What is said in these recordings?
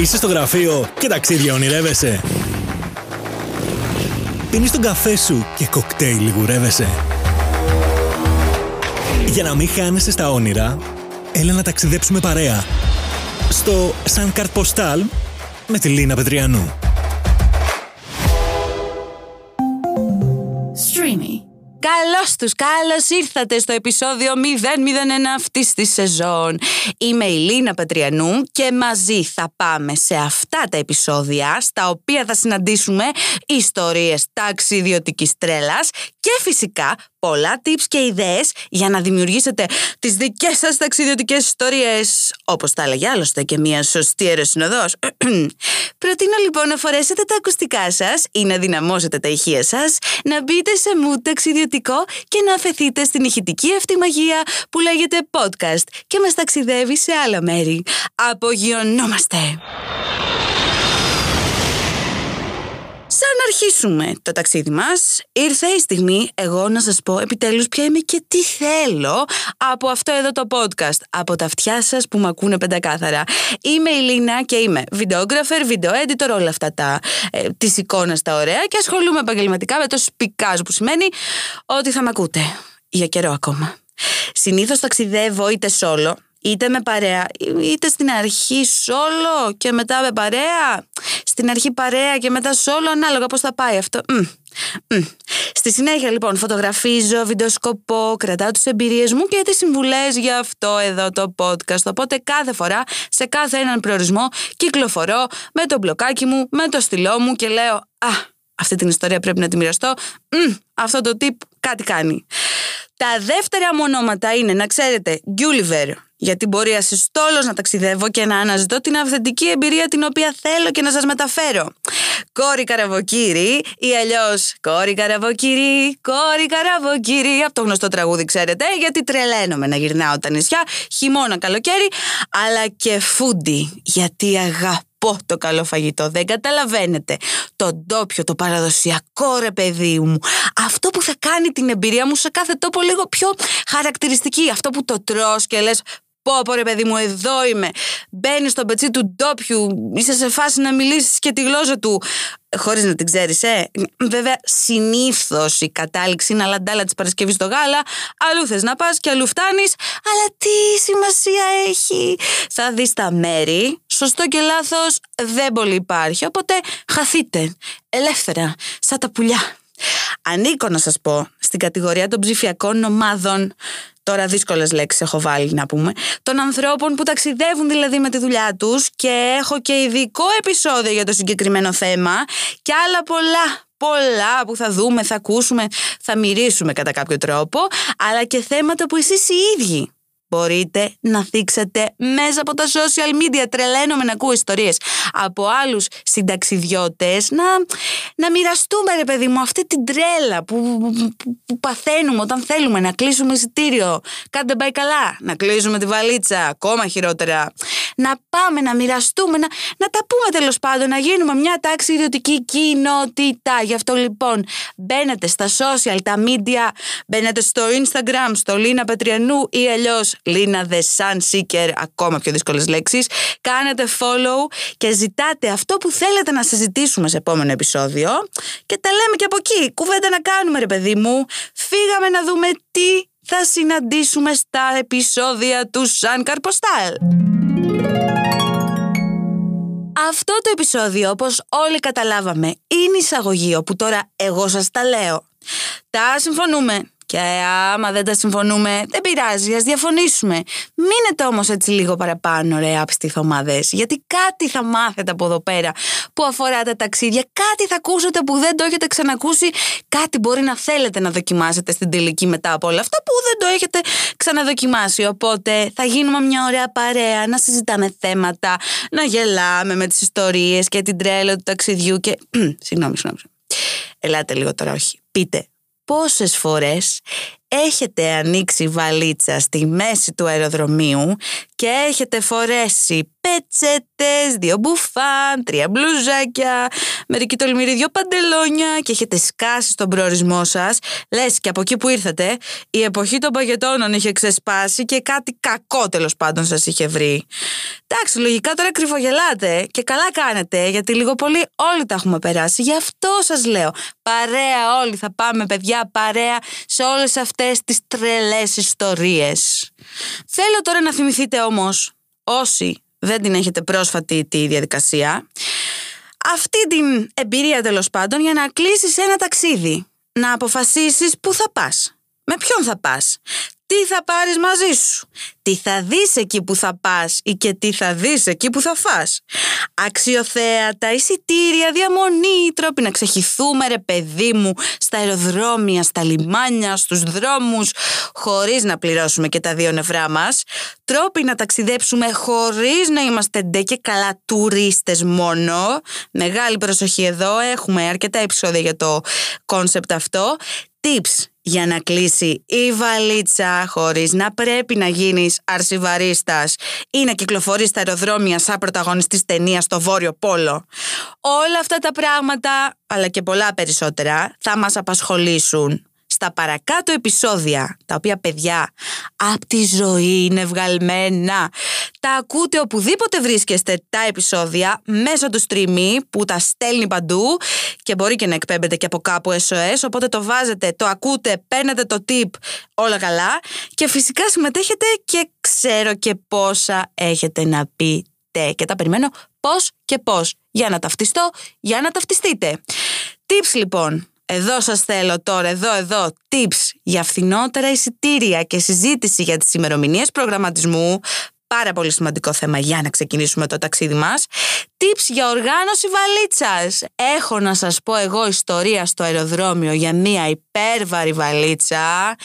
Είσαι στο γραφείο και ταξίδια ονειρεύεσαι. Πίνεις τον καφέ σου και κοκτέιλ λιγουρεύεσαι. Για να μην χάνεσαι στα όνειρα, έλα να ταξιδέψουμε παρέα. Στο Σαν Καρτ με τη Λίνα Πετριανού. Streamy. Καλώς τους, καλώς ήρθατε στο επεισόδιο 001 αυτής της σεζόν. Είμαι η Λίνα Πετριανού και μαζί θα πάμε σε αυτά τα επεισόδια στα οποία θα συναντήσουμε ιστορίες ταξιδιωτικής τρέλας και φυσικά πολλά tips και ιδέες για να δημιουργήσετε τις δικές σας ταξιδιωτικές ιστορίες. Όπως τα έλεγε άλλωστε και μια σωστή αεροσυνοδός. Προτείνω λοιπόν να φορέσετε τα ακουστικά σας ή να δυναμώσετε τα ηχεία σας, να μπείτε σε mood ταξιδιωτικό και να αφαιθείτε στην ηχητική αυτή μαγεία που λέγεται podcast και μας ταξιδεύει σε άλλα μέρη. Απογειωνόμαστε! Σαν να αρχίσουμε το ταξίδι μας, ήρθε η στιγμή εγώ να σας πω επιτέλους ποια είμαι και τι θέλω από αυτό εδώ το podcast, από τα αυτιά σας που με ακούνε πεντακάθαρα. Είμαι η Λίνα και είμαι βιντεόγραφερ, βίντεο editor, όλα αυτά τα ε, της εικόνας τα ωραία και ασχολούμαι επαγγελματικά με το σπικάζ που σημαίνει ότι θα με ακούτε για καιρό ακόμα. Συνήθως ταξιδεύω είτε solo, είτε με παρέα, είτε στην αρχή solo και μετά με παρέα, στην αρχή παρέα και μετά solo, ανάλογα πώς θα πάει αυτό. Στη συνέχεια λοιπόν φωτογραφίζω, βιντεοσκοπώ, κρατάω τις εμπειρίες μου και τις συμβουλές για αυτό εδώ το podcast. Οπότε κάθε φορά, σε κάθε έναν προορισμό, κυκλοφορώ με το μπλοκάκι μου, με το στυλό μου και λέω «Α, αυτή την ιστορία πρέπει να τη μοιραστώ. αυτό το tip κάτι κάνει». Τα δεύτερα μου ονόματα είναι, να ξέρετε, Gulliver, γιατί μπορεί ασυστόλως να ταξιδεύω και να αναζητώ την αυθεντική εμπειρία την οποία θέλω και να σας μεταφέρω. Κόρη Καραβοκύρη ή αλλιώς Κόρη Καραβοκύρη, Κόρη Καραβοκύρη. Από το γνωστό τραγούδι, ξέρετε, γιατί τρελαίνομαι να γυρνάω τα νησιά, χειμώνα, καλοκαίρι, αλλά και φούντι, γιατί αγαπώ το καλό φαγητό. Δεν καταλαβαίνετε. Το ντόπιο, το παραδοσιακό ρε παιδί μου. Αυτό που θα κάνει την εμπειρία μου σε κάθε τόπο λίγο πιο χαρακτηριστική. Αυτό που το τρως και λες Πω, πω ρε παιδί μου, εδώ είμαι. Μπαίνεις στο πετσί του ντόπιου, είσαι σε φάση να μιλήσεις και τη γλώσσα του. Χωρίς να την ξέρεις, ε. Βέβαια, συνήθως η κατάληξη είναι αλαντάλα της Παρασκευής στο γάλα. Αλλού θες να πας και αλλού φτάνεις. Αλλά τι σημασία έχει. Θα δεις τα μέρη. Σωστό και λάθος δεν πολύ υπάρχει. Οπότε χαθείτε. Ελεύθερα. Σαν τα πουλιά. Ανήκω να σας πω στην κατηγορία των ψηφιακών ομάδων τώρα δύσκολες λέξεις έχω βάλει να πούμε, των ανθρώπων που ταξιδεύουν δηλαδή με τη δουλειά τους και έχω και ειδικό επεισόδιο για το συγκεκριμένο θέμα και άλλα πολλά πολλά που θα δούμε, θα ακούσουμε, θα μυρίσουμε κατά κάποιο τρόπο, αλλά και θέματα που εσείς οι ίδιοι μπορείτε να θίξετε μέσα από τα social media. Τρελαίνομαι να ακούω ιστορίες από άλλους συνταξιδιώτες να, να μοιραστούμε ρε παιδί μου αυτή την τρέλα που, που, παθαίνουμε όταν θέλουμε να κλείσουμε εισιτήριο. Κάτι δεν πάει καλά. Να κλείσουμε τη βαλίτσα. Ακόμα χειρότερα. Να πάμε να μοιραστούμε, να, να τα πούμε τέλος πάντων, να γίνουμε μια τάξη ιδιωτική κοινότητα. Γι' αυτό λοιπόν μπαίνετε στα social, τα media, μπαίνετε στο Instagram, στο Λίνα Πετριανού ή αλλιώς Λίνα The Sun Seeker, ακόμα πιο δύσκολες λέξεις. Κάνετε follow και ζητάτε αυτό που θέλετε να συζητήσουμε σε επόμενο επεισόδιο και τα λέμε και από εκεί. Κουβέντα να κάνουμε ρε παιδί μου. Φύγαμε να δούμε τι θα συναντήσουμε στα επεισόδια του Σαν Καρποστάλ. Αυτό το επεισόδιο, όπως όλοι καταλάβαμε, είναι εισαγωγή όπου τώρα εγώ σας τα λέω. Τα συμφωνούμε. Και άμα δεν τα συμφωνούμε, δεν πειράζει, ας διαφωνήσουμε. Μείνετε όμως έτσι λίγο παραπάνω, ρε απιστηθομάδε, γιατί κάτι θα μάθετε από εδώ πέρα που αφορά τα ταξίδια, κάτι θα ακούσετε που δεν το έχετε ξανακούσει, κάτι μπορεί να θέλετε να δοκιμάσετε στην τελική μετά από όλα αυτά που δεν το έχετε ξαναδοκιμάσει. Οπότε θα γίνουμε μια ωραία παρέα, να συζητάμε θέματα, να γελάμε με τις ιστορίες και την τρέλα του ταξιδιού και. συγγνώμη, συγγνώμη. Ελάτε λίγο τώρα, όχι. Πείτε πόσες φορές έχετε ανοίξει βαλίτσα στη μέση του αεροδρομίου και έχετε φορέσει πετσέτες, δύο μπουφάν, τρία μπλουζάκια, μερικοί τολμηροί, δύο παντελόνια και έχετε σκάσει στον προορισμό σας. Λες και από εκεί που ήρθατε, η εποχή των παγετώνων είχε ξεσπάσει και κάτι κακό τέλος πάντων σας είχε βρει. Εντάξει, λογικά τώρα κρυφογελάτε και καλά κάνετε, γιατί λίγο πολύ όλοι τα έχουμε περάσει. Γι' αυτό σας λέω, παρέα όλοι θα πάμε παιδιά, παρέα σε όλες αυτές τις τρελές ιστορίες. Θέλω τώρα να θυμηθείτε όμως, όσοι δεν την έχετε πρόσφατη τη διαδικασία, αυτή την εμπειρία τέλος πάντων για να κλείσεις ένα ταξίδι. Να αποφασίσεις πού θα πας. Με ποιον θα πας τι θα πάρεις μαζί σου, τι θα δεις εκεί που θα πας ή και τι θα δεις εκεί που θα φας; Αξιοθέατα, εισιτήρια, διαμονή, τρόποι να ξεχυθούμε ρε παιδί μου στα αεροδρόμια, στα λιμάνια, στους δρόμους, χωρίς να πληρώσουμε και τα δύο νευρά μας. Τρόποι να ταξιδέψουμε χωρίς να είμαστε ντε και καλά τουρίστες μόνο. Μεγάλη προσοχή εδώ, έχουμε αρκετά επεισόδια για το κόνσεπτ αυτό. Tips για να κλείσει η βαλίτσα χωρίς να πρέπει να γίνεις αρσιβαρίστας ή να κυκλοφορείς στα αεροδρόμια σαν πρωταγωνιστής ταινίας στο Βόρειο Πόλο. Όλα αυτά τα πράγματα, αλλά και πολλά περισσότερα, θα μας απασχολήσουν στα παρακάτω επεισόδια, τα οποία παιδιά από τη ζωή είναι βγαλμένα. Τα ακούτε οπουδήποτε βρίσκεστε τα επεισόδια μέσω του streamy που τα στέλνει παντού και μπορεί και να εκπέμπετε και από κάπου SOS, οπότε το βάζετε, το ακούτε, παίρνετε το tip, όλα καλά και φυσικά συμμετέχετε και ξέρω και πόσα έχετε να πείτε και τα περιμένω πώς και πώς για να ταυτιστώ, για να ταυτιστείτε. Tips λοιπόν, εδώ σας θέλω τώρα, εδώ, εδώ, tips για φθηνότερα εισιτήρια και συζήτηση για τις ημερομηνίες προγραμματισμού. Πάρα πολύ σημαντικό θέμα για να ξεκινήσουμε το ταξίδι μας. Tips για οργάνωση βαλίτσας. Έχω να σας πω εγώ ιστορία στο αεροδρόμιο για μια υπέρβαρη βαλίτσα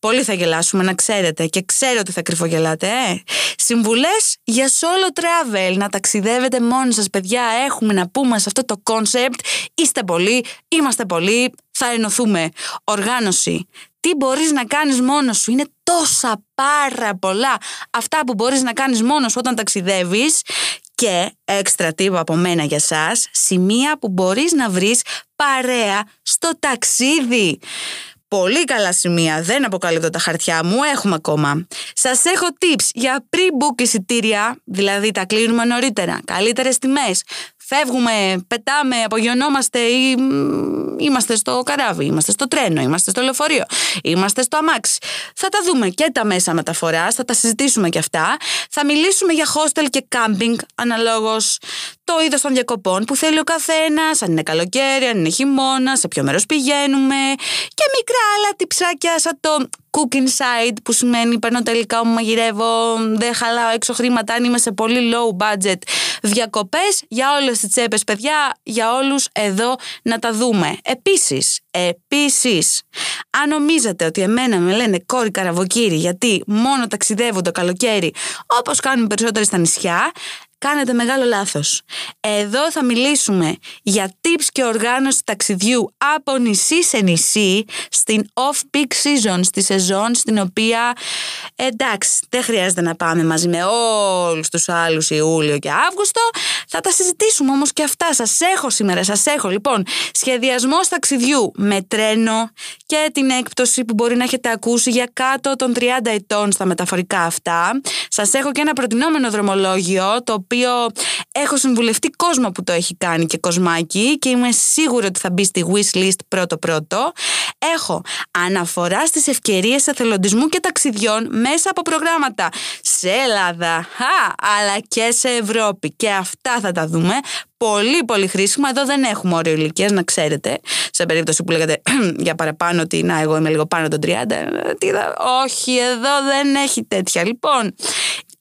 Πολύ θα γελάσουμε να ξέρετε και ξέρω ότι θα κρυφογελάτε. Ε. Συμβουλές για solo travel, να ταξιδεύετε μόνοι σας παιδιά. Έχουμε να πούμε σε αυτό το concept. Είστε πολλοί, είμαστε πολλοί, θα ενωθούμε. Οργάνωση. Τι μπορείς να κάνεις μόνος σου; Είναι τόσα πάρα πολλά αυτά που μπορείς να κάνεις μόνος σου όταν ταξιδεύεις και έξτρα τύπο από μένα για σας, σημεία που μπορείς να βρεις παρέα στο ταξίδι. Πολύ καλά σημεία, δεν αποκαλύπτω τα χαρτιά μου, έχουμε ακόμα. Σας έχω tips για pre-book εισιτήρια, δηλαδή τα κλείνουμε νωρίτερα, καλύτερες τιμές. Φεύγουμε, πετάμε, απογειωνόμαστε ή είμαστε στο καράβι, είμαστε στο τρένο, είμαστε στο λεωφορείο, είμαστε στο αμάξι. Θα τα δούμε και τα μέσα μεταφοράς, θα τα συζητήσουμε και αυτά. Θα μιλήσουμε για hostel και camping αναλόγως το είδος των διακοπών που θέλει ο καθένας, αν είναι καλοκαίρι, αν είναι χειμώνα, σε ποιο μέρος πηγαίνουμε και μικρά άλλα τυψάκια σαν το cooking side που σημαίνει παίρνω τελικά μου μαγειρεύω, δεν χαλάω έξω χρήματα αν είμαι σε πολύ low budget διακοπές για όλες τις τσέπες παιδιά, για όλους εδώ να τα δούμε. Επίσης, επίσης, αν νομίζετε ότι εμένα με λένε κόρη καραβοκύρι γιατί μόνο ταξιδεύω το καλοκαίρι όπως κάνουν περισσότεροι στα νησιά, κάνετε μεγάλο λάθος. Εδώ θα μιλήσουμε για tips και οργάνωση ταξιδιού από νησί σε νησί στην off-peak season, στη σεζόν στην οποία εντάξει δεν χρειάζεται να πάμε μαζί με όλους τους άλλους Ιούλιο και Αύγουστο. Θα τα συζητήσουμε όμως και αυτά. Σας έχω σήμερα, σας έχω λοιπόν σχεδιασμός ταξιδιού με τρένο και την έκπτωση που μπορεί να έχετε ακούσει για κάτω των 30 ετών στα μεταφορικά αυτά. Σας έχω και ένα προτινόμενο δρομολόγιο το οποίο έχω συμβουλευτεί κόσμο που το έχει κάνει και κοσμάκι και είμαι σίγουρη ότι θα μπει στη wish list πρώτο-πρώτο. Έχω αναφορά στις ευκαιρίες εθελοντισμού και ταξιδιών μέσα από προγράμματα σε Ελλάδα, αλλά και σε Ευρώπη. Και αυτά θα τα δούμε πολύ πολύ χρήσιμα. Εδώ δεν έχουμε όριο ηλικίας, να ξέρετε. Σε περίπτωση που λέγατε για παραπάνω ότι να, εγώ είμαι λίγο πάνω των 30. Τι Όχι, εδώ δεν έχει τέτοια. Λοιπόν,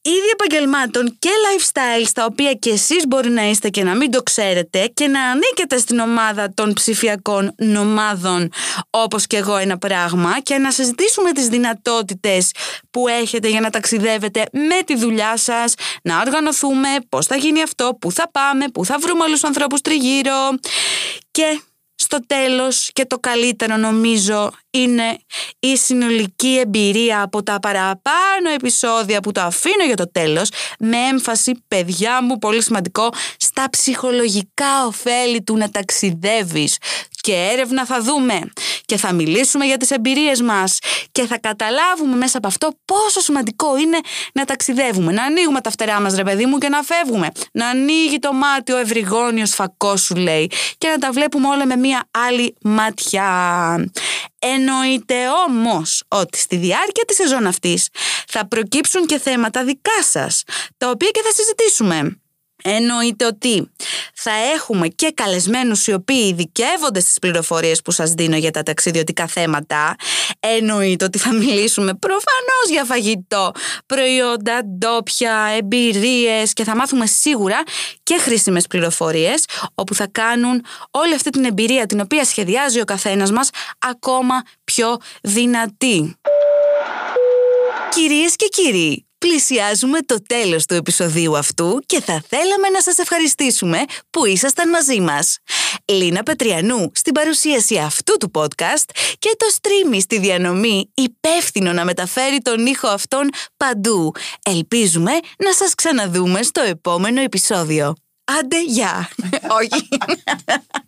είδη επαγγελμάτων και lifestyle τα οποία και εσείς μπορεί να είστε και να μην το ξέρετε και να ανήκετε στην ομάδα των ψηφιακών νομάδων όπως και εγώ ένα πράγμα και να συζητήσουμε τις δυνατότητες που έχετε για να ταξιδεύετε με τη δουλειά σας, να οργανωθούμε πώς θα γίνει αυτό, πού θα πάμε, πού θα βρούμε όλους τους ανθρώπους τριγύρω. Και στο τέλος και το καλύτερο νομίζω είναι η συνολική εμπειρία από τα παραπάνω επεισόδια που το αφήνω για το τέλος με έμφαση, παιδιά μου, πολύ σημαντικό, στα ψυχολογικά ωφέλη του να ταξιδεύεις. Και έρευνα θα δούμε. Και θα μιλήσουμε για τις εμπειρίες μας. Και θα καταλάβουμε μέσα από αυτό πόσο σημαντικό είναι να ταξιδεύουμε, να ανοίγουμε τα φτερά μας ρε παιδί μου και να φεύγουμε, να ανοίγει το μάτι ο ευρυγόνιος φακός σου λέει. Και να τα βλέπουμε όλα με μια άλλη ματιά. Εννοείται όμως ότι στη διάρκεια της σεζόν αυτής θα προκύψουν και θέματα δικά σας, τα οποία και θα συζητήσουμε. Εννοείται ότι θα έχουμε και καλεσμένους οι οποίοι ειδικεύονται στις πληροφορίες που σας δίνω για τα ταξιδιωτικά θέματα. Εννοείται ότι θα μιλήσουμε προφανώς για φαγητό, προϊόντα, ντόπια, εμπειρίες και θα μάθουμε σίγουρα και χρήσιμες πληροφορίες όπου θα κάνουν όλη αυτή την εμπειρία την οποία σχεδιάζει ο καθένας μας ακόμα πιο δυνατή. Κυρίες και κύριοι, Πλησιάζουμε το τέλος του επεισοδίου αυτού και θα θέλαμε να σας ευχαριστήσουμε που ήσασταν μαζί μας. Λίνα Πετριανού στην παρουσίαση αυτού του podcast και το streamy στη διανομή υπεύθυνο να μεταφέρει τον ήχο αυτόν παντού. Ελπίζουμε να σας ξαναδούμε στο επόμενο επεισόδιο. Άντε, γεια! Όχι.